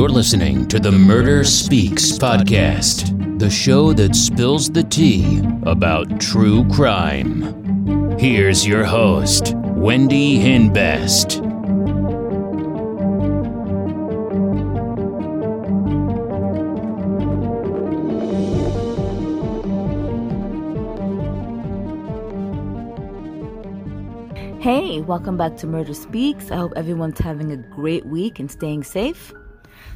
You're listening to the Murder Speaks podcast, the show that spills the tea about true crime. Here's your host, Wendy Hinbest. Hey, welcome back to Murder Speaks. I hope everyone's having a great week and staying safe.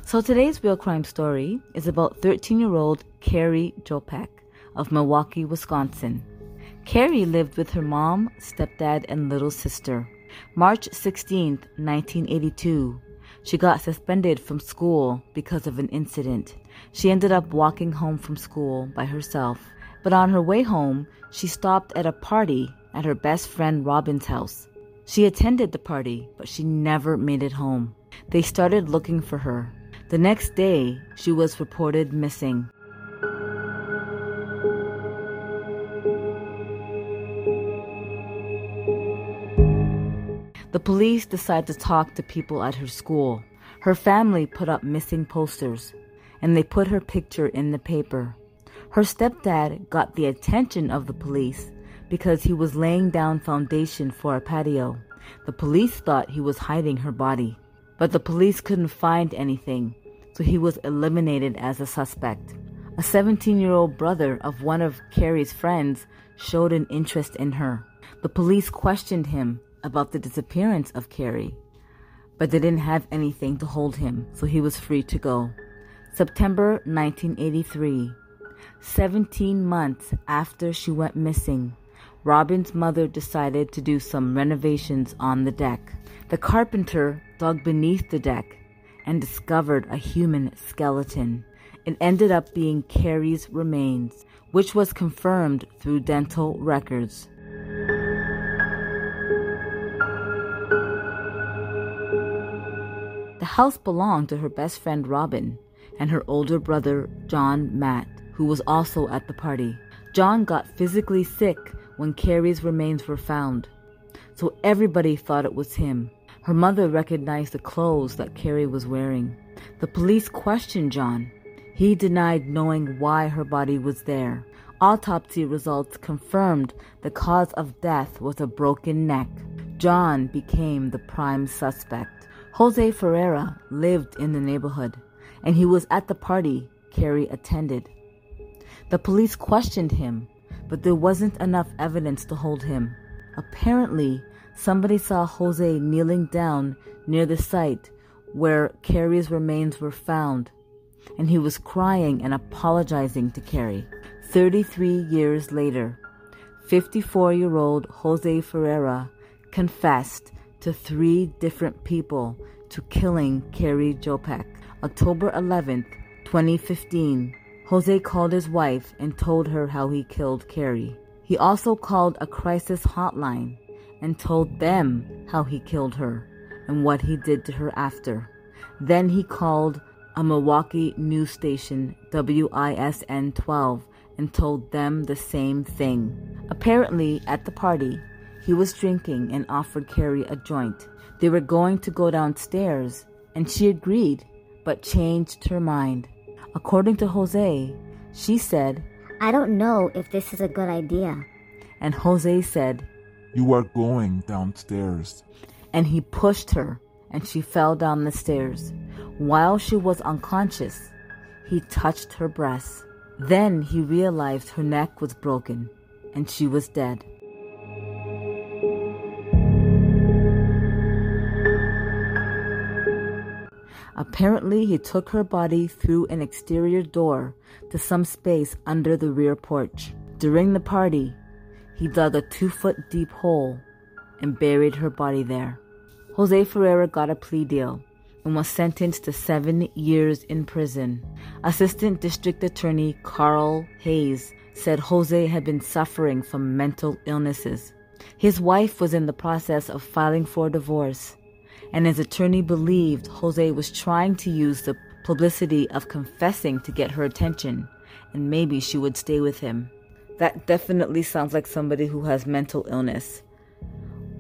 So, today's real crime story is about 13 year old Carrie Jopek of Milwaukee, Wisconsin. Carrie lived with her mom, stepdad, and little sister. March 16, 1982, she got suspended from school because of an incident. She ended up walking home from school by herself. But on her way home, she stopped at a party at her best friend Robin's house. She attended the party, but she never made it home. They started looking for her. The next day, she was reported missing. The police decided to talk to people at her school. Her family put up missing posters, and they put her picture in the paper. Her stepdad got the attention of the police because he was laying down foundation for a patio. The police thought he was hiding her body, but the police couldn't find anything, so he was eliminated as a suspect. A 17 year old brother of one of Carrie's friends showed an interest in her. The police questioned him about the disappearance of Carrie, but they didn't have anything to hold him, so he was free to go. September 1983, 17 months after she went missing, Robin's mother decided to do some renovations on the deck. The carpenter dug beneath the deck and discovered a human skeleton. It ended up being Carrie's remains, which was confirmed through dental records. The house belonged to her best friend Robin and her older brother John Matt, who was also at the party. John got physically sick when Carrie's remains were found, so everybody thought it was him. Her mother recognized the clothes that Carrie was wearing. The police questioned John. He denied knowing why her body was there. Autopsy results confirmed the cause of death was a broken neck. John became the prime suspect. Jose Ferreira lived in the neighborhood, and he was at the party Carrie attended. The police questioned him but there wasn't enough evidence to hold him. Apparently, somebody saw Jose kneeling down near the site where Carrie's remains were found, and he was crying and apologizing to Carrie. 33 years later, 54 year old Jose Ferreira confessed to three different people to killing Carrie Jopek. October 11th, 2015. Jose called his wife and told her how he killed Carrie. He also called a crisis hotline and told them how he killed her and what he did to her after. Then he called a Milwaukee news station, WISN 12, and told them the same thing. Apparently, at the party, he was drinking and offered Carrie a joint. They were going to go downstairs, and she agreed, but changed her mind. According to Jose, she said, I don't know if this is a good idea. And Jose said, You are going downstairs. And he pushed her, and she fell down the stairs. While she was unconscious, he touched her breast. Then he realized her neck was broken, and she was dead. Apparently, he took her body through an exterior door to some space under the rear porch. During the party, he dug a two foot deep hole and buried her body there. Jose Ferreira got a plea deal and was sentenced to seven years in prison. Assistant District Attorney Carl Hayes said Jose had been suffering from mental illnesses. His wife was in the process of filing for divorce and his attorney believed Jose was trying to use the publicity of confessing to get her attention, and maybe she would stay with him. That definitely sounds like somebody who has mental illness.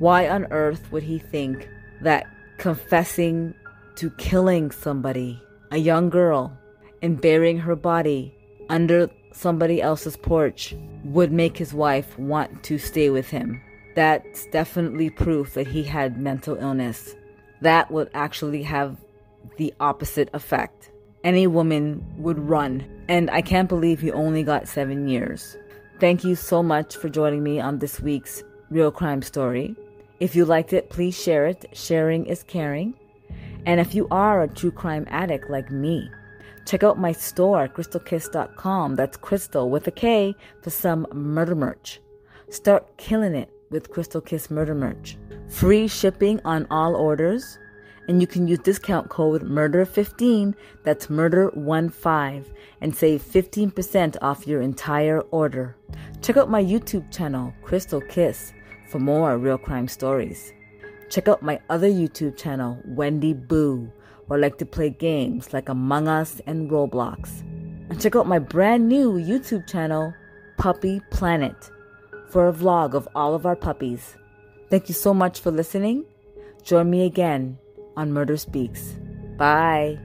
Why on earth would he think that confessing to killing somebody a young girl, and burying her body under somebody else's porch would make his wife want to stay with him. That's definitely proof that he had mental illness. That would actually have the opposite effect. Any woman would run, and I can't believe he only got seven years. Thank you so much for joining me on this week's Real Crime Story. If you liked it, please share it. Sharing is caring. And if you are a true crime addict like me, check out my store, krystalkiss.com. That's crystal with a K for some murder merch. Start killing it with Krystal Kiss murder merch. Free shipping on all orders. And you can use discount code MURDER15, that's MURDER15, and save 15% off your entire order. Check out my YouTube channel, Krystal Kiss, for more real crime stories. Check out my other YouTube channel, Wendy Boo, where I like to play games like Among Us and Roblox. And check out my brand new YouTube channel, Puppy Planet, for a vlog of all of our puppies. Thank you so much for listening. Join me again on Murder Speaks. Bye.